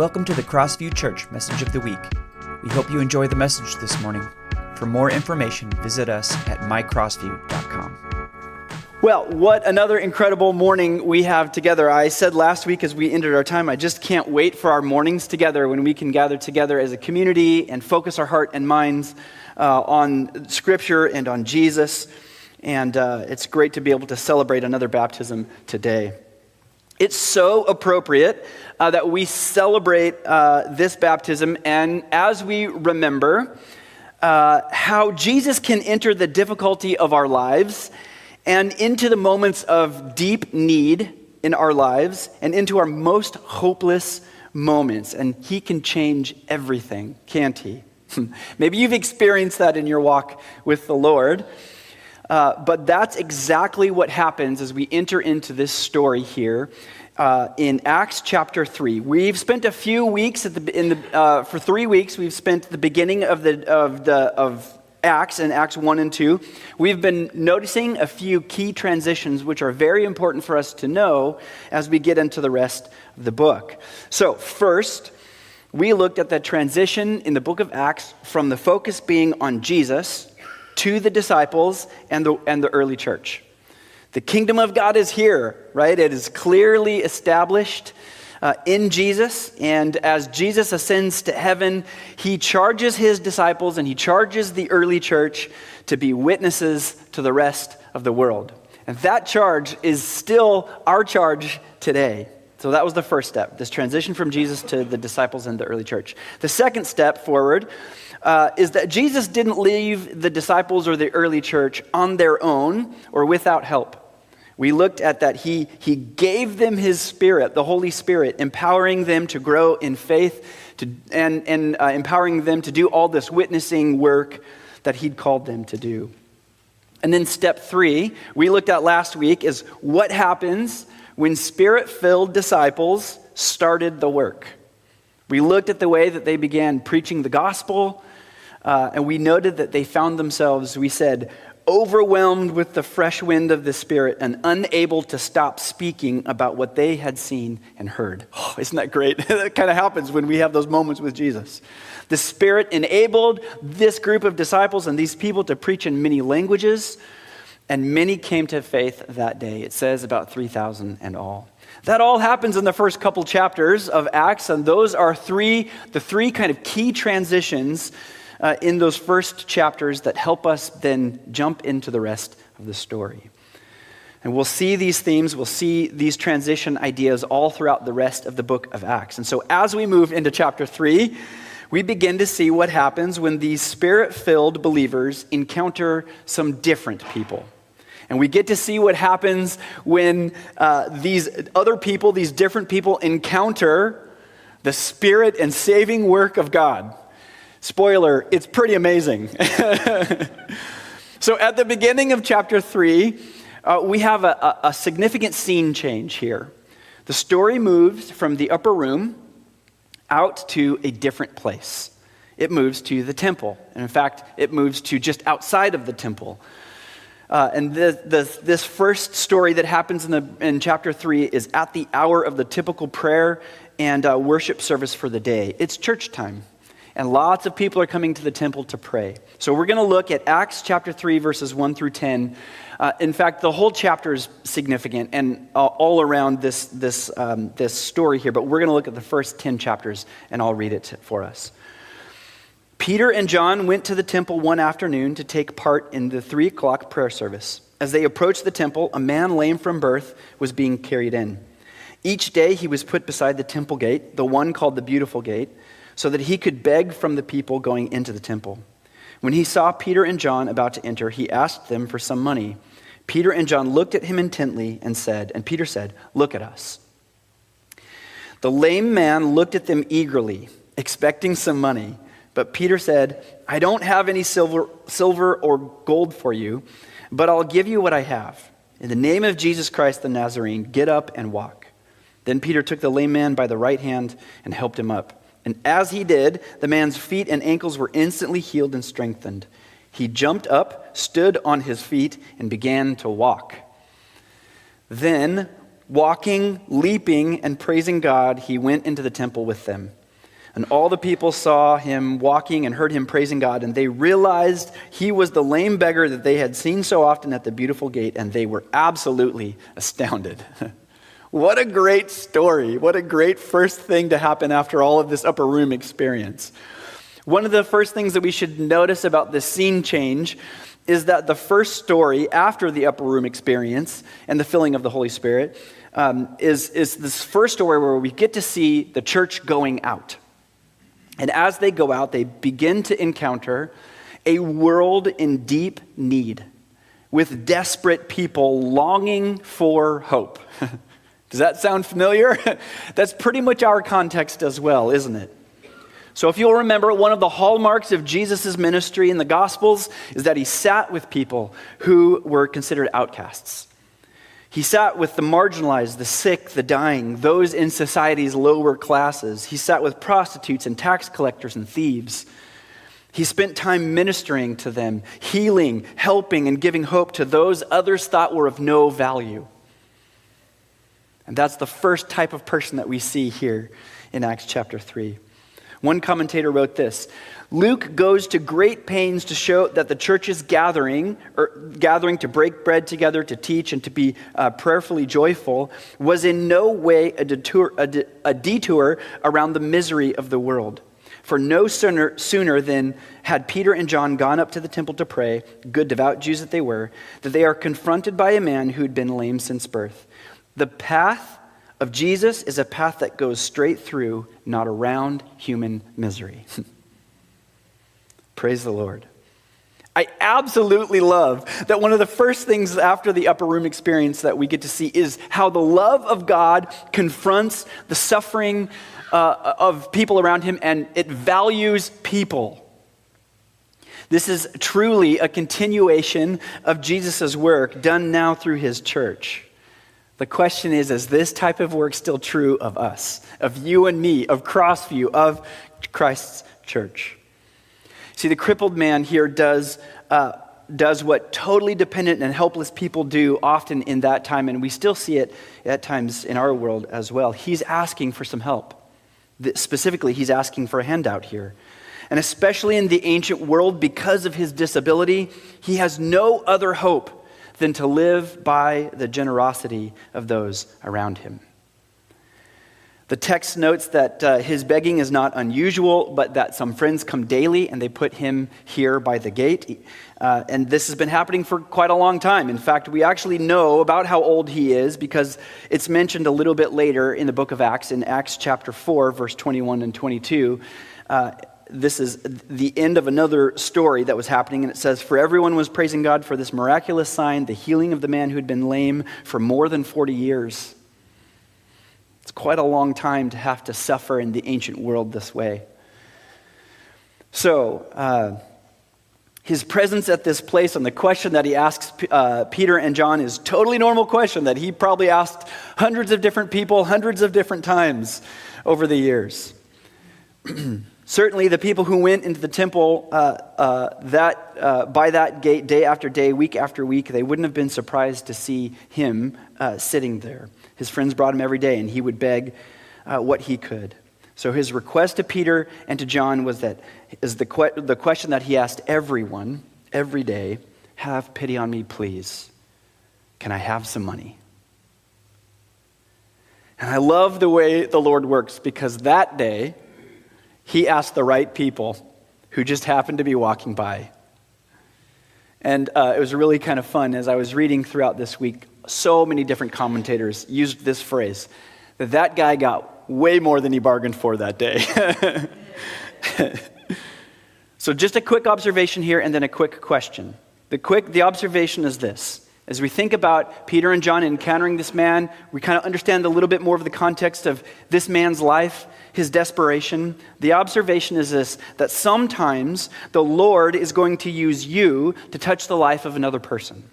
Welcome to the Crossview Church Message of the Week. We hope you enjoy the message this morning. For more information, visit us at mycrossview.com. Well, what another incredible morning we have together. I said last week as we ended our time, I just can't wait for our mornings together when we can gather together as a community and focus our heart and minds uh, on Scripture and on Jesus. And uh, it's great to be able to celebrate another baptism today. It's so appropriate uh, that we celebrate uh, this baptism, and as we remember uh, how Jesus can enter the difficulty of our lives and into the moments of deep need in our lives and into our most hopeless moments, and He can change everything, can't He? Maybe you've experienced that in your walk with the Lord. Uh, but that's exactly what happens as we enter into this story here uh, in Acts chapter 3. We've spent a few weeks at the, in the, uh, for three weeks, we've spent the beginning of, the, of, the, of Acts and Acts 1 and 2. We've been noticing a few key transitions which are very important for us to know as we get into the rest of the book. So, first, we looked at the transition in the book of Acts from the focus being on Jesus to the disciples and the, and the early church. The kingdom of God is here, right? It is clearly established uh, in Jesus. And as Jesus ascends to heaven, he charges his disciples and he charges the early church to be witnesses to the rest of the world. And that charge is still our charge today. So that was the first step, this transition from Jesus to the disciples and the early church. The second step forward uh, is that Jesus didn't leave the disciples or the early church on their own or without help. We looked at that he, he gave them his spirit, the Holy Spirit, empowering them to grow in faith to, and, and uh, empowering them to do all this witnessing work that he'd called them to do. And then step three, we looked at last week, is what happens when spirit filled disciples started the work. We looked at the way that they began preaching the gospel, uh, and we noted that they found themselves, we said, overwhelmed with the fresh wind of the Spirit and unable to stop speaking about what they had seen and heard. Oh, isn't that great? that kind of happens when we have those moments with Jesus. The Spirit enabled this group of disciples and these people to preach in many languages, and many came to faith that day. It says about 3,000 and all. That all happens in the first couple chapters of Acts, and those are three, the three kind of key transitions uh, in those first chapters that help us then jump into the rest of the story. And we'll see these themes, we'll see these transition ideas all throughout the rest of the book of Acts. And so as we move into chapter 3, we begin to see what happens when these spirit filled believers encounter some different people. And we get to see what happens when uh, these other people, these different people, encounter the spirit and saving work of God. Spoiler, it's pretty amazing. so, at the beginning of chapter 3, uh, we have a, a, significant scene change here. The story moves from the upper room out to a different place. It moves to the temple. And in fact, it moves to just outside of the temple. Uh, and the, this first story that happens in, the, in chapter 3 is at the hour of the typical prayer and uh, worship service for the day. It's church time and lots of people are coming to the temple to pray. So we're going to look at Acts chapter 3, verses 1 through 10. Uh, in fact, the whole chapter is significant and uh, all around this, this, um, this story here, but we're going to look at the first 10 chapters and I'll read it for us. Peter and John went to the temple one afternoon to take part in the three o'clock prayer service. As they approached the temple, a man lame from birth was being carried in. Each day he was put beside the temple gate, the one called the Beautiful Gate so that he could beg from the people going into the temple. When he saw Peter and John about to enter, he asked them for some money. Peter and John looked at him intently and said, and Peter said, Look at us. The lame man looked at them eagerly, expecting some money. But Peter said, I don't have any silver, silver or gold for you, but I'll give you what I have. In the name of Jesus Christ the Nazarene, get up and walk. Then Peter took the lame man by the right hand and helped him up. And as he did, the man's feet and ankles were instantly healed and strengthened. He jumped up, stood on his feet, and began to walk. Then Walking, leaping, and praising God, he went into the temple with them. And all the people saw him walking and heard him praising God, and they realized he was the lame beggar that they had seen so often at the beautiful gate, and they were absolutely astounded. what a great story. What a great first thing to happen after all of this upper room experience. One of the first things that we should notice about this scene change is that the first story after the upper room experience and the filling of the Holy Spirit um, is, is this first story where we get to see the church going out. And as they go out, they begin to encounter a world in deep need with desperate people longing for hope. Does that sound familiar? That's pretty much our context as well, isn't it? So, if you'll remember, one of the hallmarks of Jesus' ministry in the Gospels is that he sat with people who were considered outcasts. He sat with the marginalized, the sick, the dying, those in society's lower classes. He sat with prostitutes and tax collectors and thieves. He spent time ministering to them, healing, helping, and giving hope to those others thought were of no value. And that's the first type of person that we see here in Acts chapter 3. One commentator wrote this Luke goes to great pains to show that the church is gathering, or gathering to break bread together, to teach, and to be uh, prayerfully joyful, was in no way a detour, a, de, a detour around the misery of the world. For no sooner, sooner than had Peter and John gone up to the temple to pray, good devout Jews that they were, that they are confronted by a man who'd been lame since birth. The path of Jesus is a path that goes straight through, not around human misery. Praise the Lord. I absolutely love that one of the first things after the upper room experience that we get to see is how the love of God confronts the suffering uh, of people around him and it values people. This is truly a continuation of Jesus' work done now through his church. The question is Is this type of work still true of us, of you and me, of Crossview, of Christ's church? See, the crippled man here does, uh, does what totally dependent and helpless people do often in that time, and we still see it at times in our world as well. He's asking for some help. Specifically, he's asking for a handout here. And especially in the ancient world, because of his disability, he has no other hope than to live by the generosity of those around him. The text notes that uh, his begging is not unusual, but that some friends come daily and they put him here by the gate. Uh, and this has been happening for quite a long time. In fact, we actually know about how old he is because it's mentioned a little bit later in the book of Acts, in Acts chapter 4, verse 21 and 22. Uh, this is the end of another story that was happening, and it says, For everyone was praising God for this miraculous sign, the healing of the man who had been lame for more than 40 years. It's quite a long time to have to suffer in the ancient world this way. So, uh, his presence at this place and the question that he asks uh, Peter and John is totally normal question that he probably asked hundreds of different people hundreds of different times over the years. Certainly, the people who went into the temple uh, uh, that, uh, by that gate day after day, week after week, they wouldn't have been surprised to see him uh, sitting there. His friends brought him every day, and he would beg uh, what he could. So his request to Peter and to John was that is the, que- the question that he asked everyone every day Have pity on me, please. Can I have some money? And I love the way the Lord works because that day, he asked the right people who just happened to be walking by. And uh, it was really kind of fun as I was reading throughout this week. So many different commentators used this phrase that that guy got way more than he bargained for that day. so, just a quick observation here and then a quick question. The, quick, the observation is this as we think about Peter and John encountering this man, we kind of understand a little bit more of the context of this man's life, his desperation. The observation is this that sometimes the Lord is going to use you to touch the life of another person.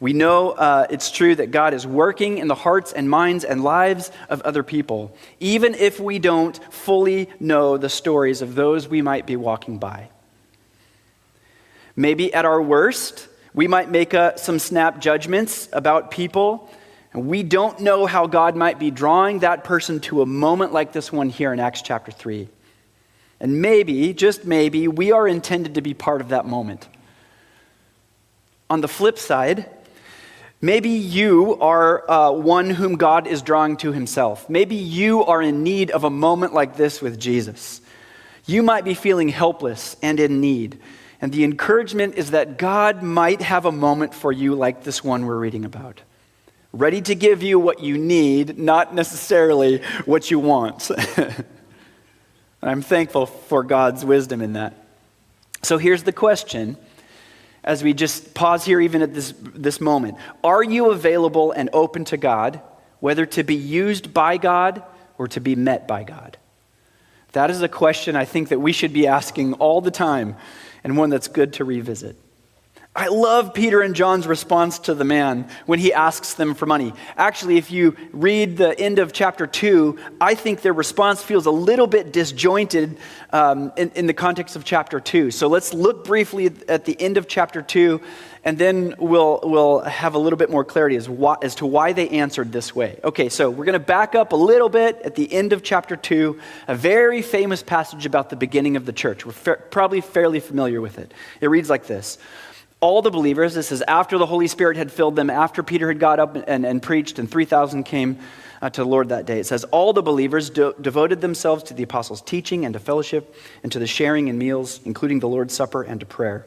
We know uh, it's true that God is working in the hearts and minds and lives of other people, even if we don't fully know the stories of those we might be walking by. Maybe at our worst, we might make uh, some snap judgments about people And we don't know how God might be drawing that person to a moment like this one here in Acts chapter 3. And maybe, just maybe, we are intended to be part of that moment. On the flip side, maybe you are uh, one whom God is drawing to himself. Maybe you are in need of a moment like this with Jesus. You might be feeling helpless and in need. And the encouragement is that God might have a moment for you like this one we're reading about. Ready to give you what you need, not necessarily what you want. and I'm thankful for God's wisdom in that. So here's the question as we just pause here, even at this, this moment Are you available and open to God, whether to be used by God or to be met by God? That is a question I think that we should be asking all the time and one that's good to revisit. I love Peter and John's response to the man when he asks them for money. Actually, if you read the end of chapter 2, I think their response feels a little bit disjointed um, in, in the context of chapter 2. So let's look briefly at the end of chapter 2 and then we'll, we'll have a little bit more clarity as, why, as to why they answered this way. Okay, so we're going to back up a little bit at the end of chapter 2, a very famous passage about the beginning of the church. We're fa- probably fairly familiar with it. It reads like this All the believers, this is after the Holy Spirit had filled them, after Peter had got up and, and preached, and 3,000 came uh, to the Lord that day. It says, All the believers de- devoted themselves to the apostles' teaching and to fellowship and to the sharing in meals, including the Lord's Supper and to prayer.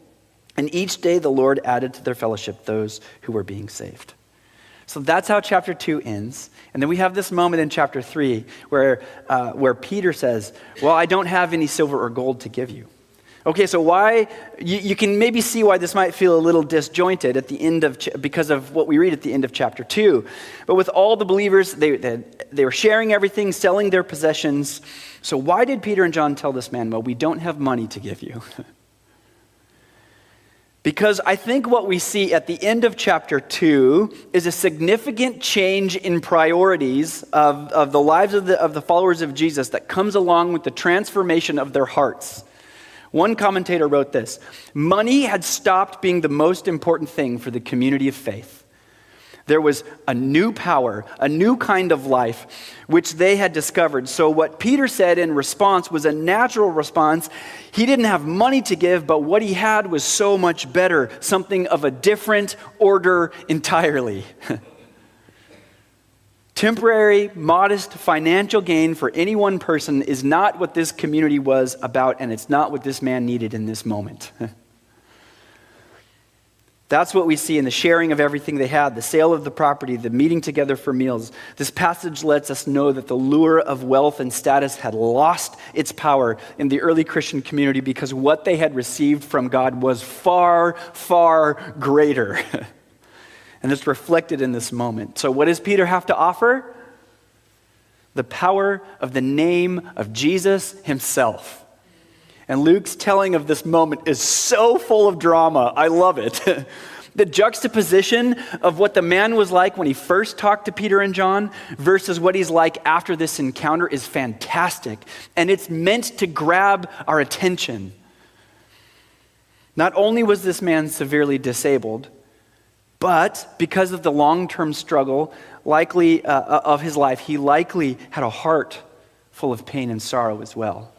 And each day the Lord added to their fellowship those who were being saved. So that's how chapter 2 ends. And then we have this moment in chapter 3 where, uh, where Peter says, Well, I don't have any silver or gold to give you. Okay, so why, you, you, can maybe see why this might feel a little disjointed at the end of, because of what we read at the end of chapter 2. But with all the believers, they, they, they were sharing everything, selling their possessions. So why did Peter and John tell this man, Well, we don't have money to give you? Because I think what we see at the end of chapter 2 is a significant change in priorities of, of the lives of the, of the followers of Jesus that comes along with the transformation of their hearts. One commentator wrote this Money had stopped being the most important thing for the community of faith. There was a new power, a new kind of life, which they had discovered. So, what Peter said in response was a natural response. He didn't have money to give, but what he had was so much better, something of a different order entirely. Temporary, modest financial gain for any one person is not what this community was about, and it's not what this man needed in this moment. That's what we see in the sharing of everything they had, the sale of the property, the meeting together for meals. This passage lets us know that the lure of wealth and status had lost its power in the early Christian community because what they had received from God was far, far greater. and it's reflected in this moment. So, what does Peter have to offer? The power of the name of Jesus himself. And Luke's telling of this moment is so full of drama. I love it. the juxtaposition of what the man was like when he first talked to Peter and John versus what he's like after this encounter is fantastic. And it's meant to grab our attention. Not only was this man severely disabled, but because of the long term struggle likely uh, uh, of his life, he likely had a heart full of pain and sorrow as well.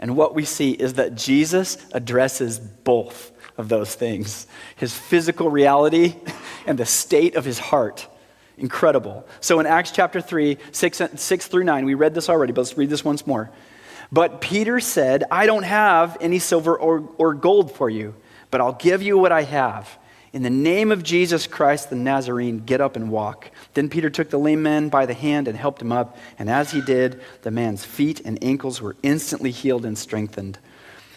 And what we see is that Jesus addresses both of those things his physical reality and the state of his heart. Incredible. So in Acts chapter 3, 6, 6 through 9, we read this already, but let's read this once more. But Peter said, I don't have any silver or, or gold for you, but I'll give you what I have. In the name of Jesus Christ the Nazarene, get up and walk. Then Peter took the lame man by the hand and helped him up. And as he did, the man's feet and ankles were instantly healed and strengthened.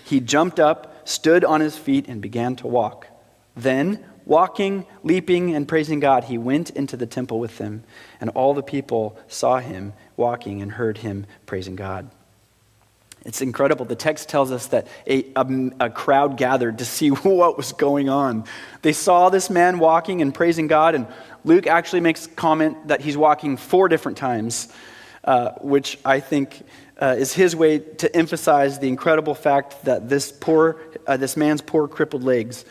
He jumped up, stood on his feet, and began to walk. Then walking, leaping, and praising God, he went into the temple with them, and all the people saw him walking and heard him praising God. It's incredible. The text tells us that a, a, a, crowd gathered to see what was going on. They saw this man walking and praising God, and Luke actually makes comment that he's walking four different times, uh, which I think uh, is his way to emphasize the incredible fact that this poor, uh, this man's poor crippled legs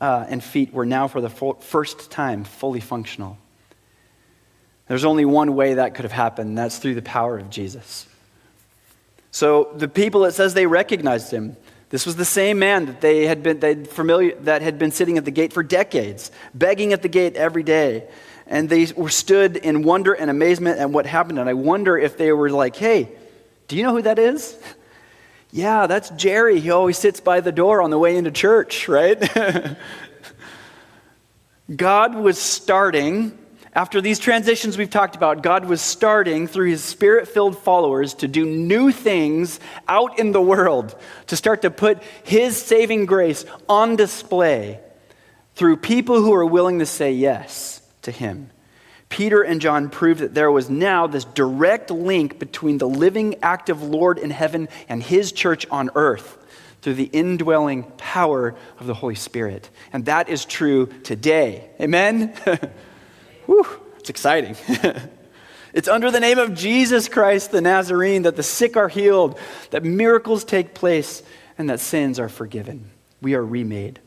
uh, and feet were now for the first time fully functional. There's only one way that could have happened, that's through the power of Jesus. So the people, it says they recognized him. This was the same man that they had been familiar that had been sitting at the gate for decades, begging at the gate every day. And they were stood in wonder and amazement at what happened. And I wonder if they were like, hey, do you know who that is? yeah, that's Jerry. He always sits by the door on the way into church, right? God was starting after these transitions we've talked about, God was starting through his spirit filled followers to do new things out in the world, to start to put his saving grace on display through people who are willing to say yes to him. Peter and John proved that there was now this direct link between the living, active Lord in heaven and his church on earth through the indwelling power of the Holy Spirit. And that is true today. Amen? Whew, it's exciting. it's under the name of Jesus Christ the Nazarene that the sick are healed, that miracles take place, and that sins are forgiven. We are remade.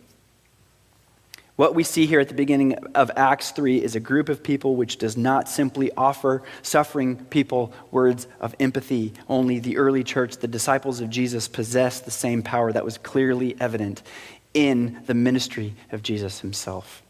What we see here at the beginning of Acts 3 is a group of people which does not simply offer suffering people words of empathy. Only the early church, the disciples of Jesus, possessed the same power that was clearly evident in the ministry of Jesus himself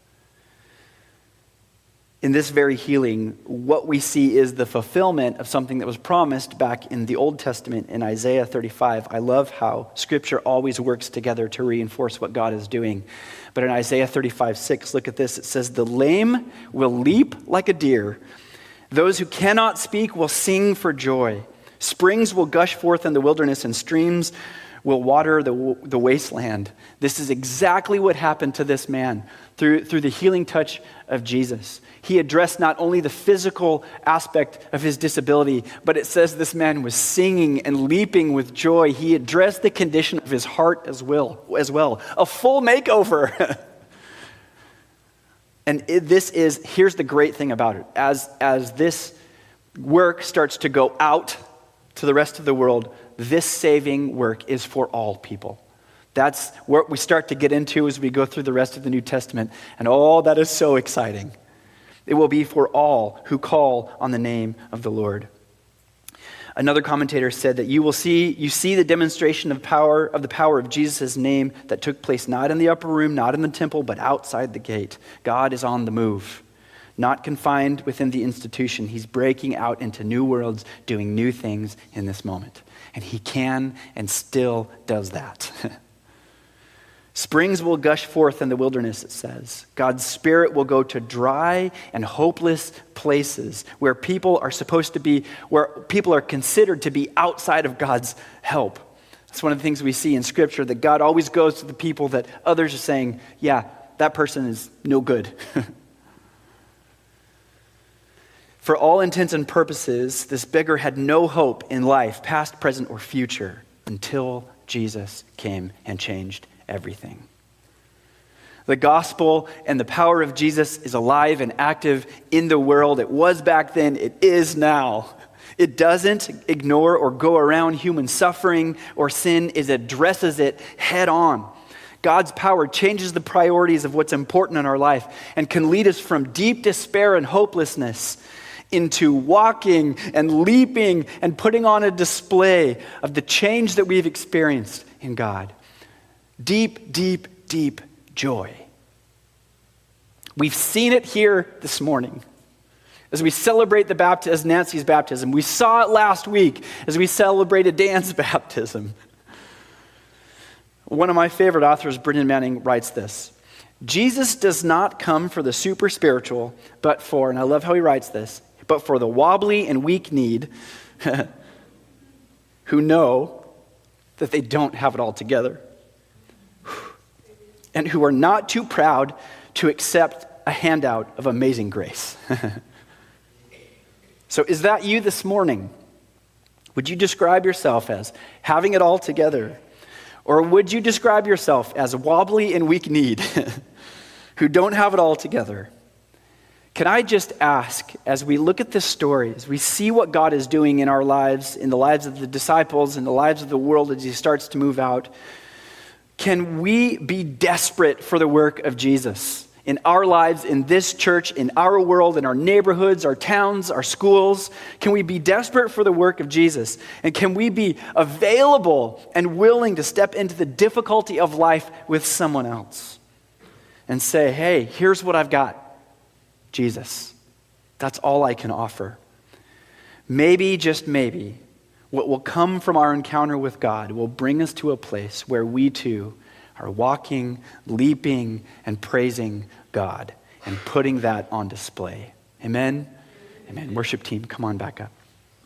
in this very healing, what we see is the fulfillment of something that was promised back in the Old Testament in Isaiah 35. I love how Scripture always works together to reinforce what God is doing. But in Isaiah 35, 6, look at this. It says, The lame will leap like a deer, those who cannot speak will sing for joy. Springs will gush forth in the wilderness, and streams will water the, the wasteland. This is exactly what happened to this man through, through the healing touch of Jesus. He addressed not only the physical aspect of his disability, but it says this man was singing and leaping with joy. He addressed the condition of his heart as well. As well. A full makeover. and it, this is, here's the great thing about it. As, as this work starts to go out to the rest of the world, this saving work is for all people. That's what we start to get into as we go through the rest of the New Testament. And all that is so exciting. It will be for all who call on the name of the Lord. Another commentator said that you will see you see the demonstration of power of the power of Jesus' name that took place not in the upper room, not in the temple, but outside the gate. God is on the move, not confined within the institution. He's breaking out into new worlds, doing new things in this moment. And he can and still does that. Springs will gush forth in the wilderness, it says. God's Spirit will go to dry and hopeless places where people are supposed to be, where people are considered to be outside of God's help. That's one of the things we see in Scripture that God always goes to the people that others are saying, yeah, that person is no good. For all intents and purposes, this beggar had no hope in life, past, present, or future, until Jesus came and changed everything. The gospel and the power of Jesus is alive and active in the world. It was back then, it is now. It doesn't ignore or go around human suffering or sin, it addresses it head on. God's power changes the priorities of what's important in our life and can lead us from deep despair and hopelessness into walking and leaping and putting on a display of the change that we've experienced in God deep, deep, deep joy. We've seen it here this morning as we celebrate the baptism, as Nancy's baptism. We saw it last week as we celebrated Dan's baptism. One of my favorite authors, Brennan Manning, writes this Jesus does not come for the super spiritual, but for, and I love how he writes this, but for the wobbly and weak kneed who know that they don't have it all together and who are not too proud to accept a handout of amazing grace. so, is that you this morning? Would you describe yourself as having it all together? Or would you describe yourself as wobbly and weak kneed, who don't have it all together? Can I just ask, as we look at this story, as we see what God is doing in our lives, in the lives of the disciples, in the lives of the world as He starts to move out, can we be desperate for the work of Jesus in our lives, in this church, in our world, in our neighborhoods, our towns, our schools? Can we be desperate for the work of Jesus? And can we be available and willing to step into the difficulty of life with someone else and say, hey, here's what I've got. Jesus. That's all I can offer. Maybe, just maybe, what will come from our encounter with God will bring us to a place where we too are walking, leaping, and praising God and putting that on display. Amen? Amen. Worship team, come on back up.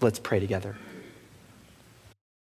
Let's pray together.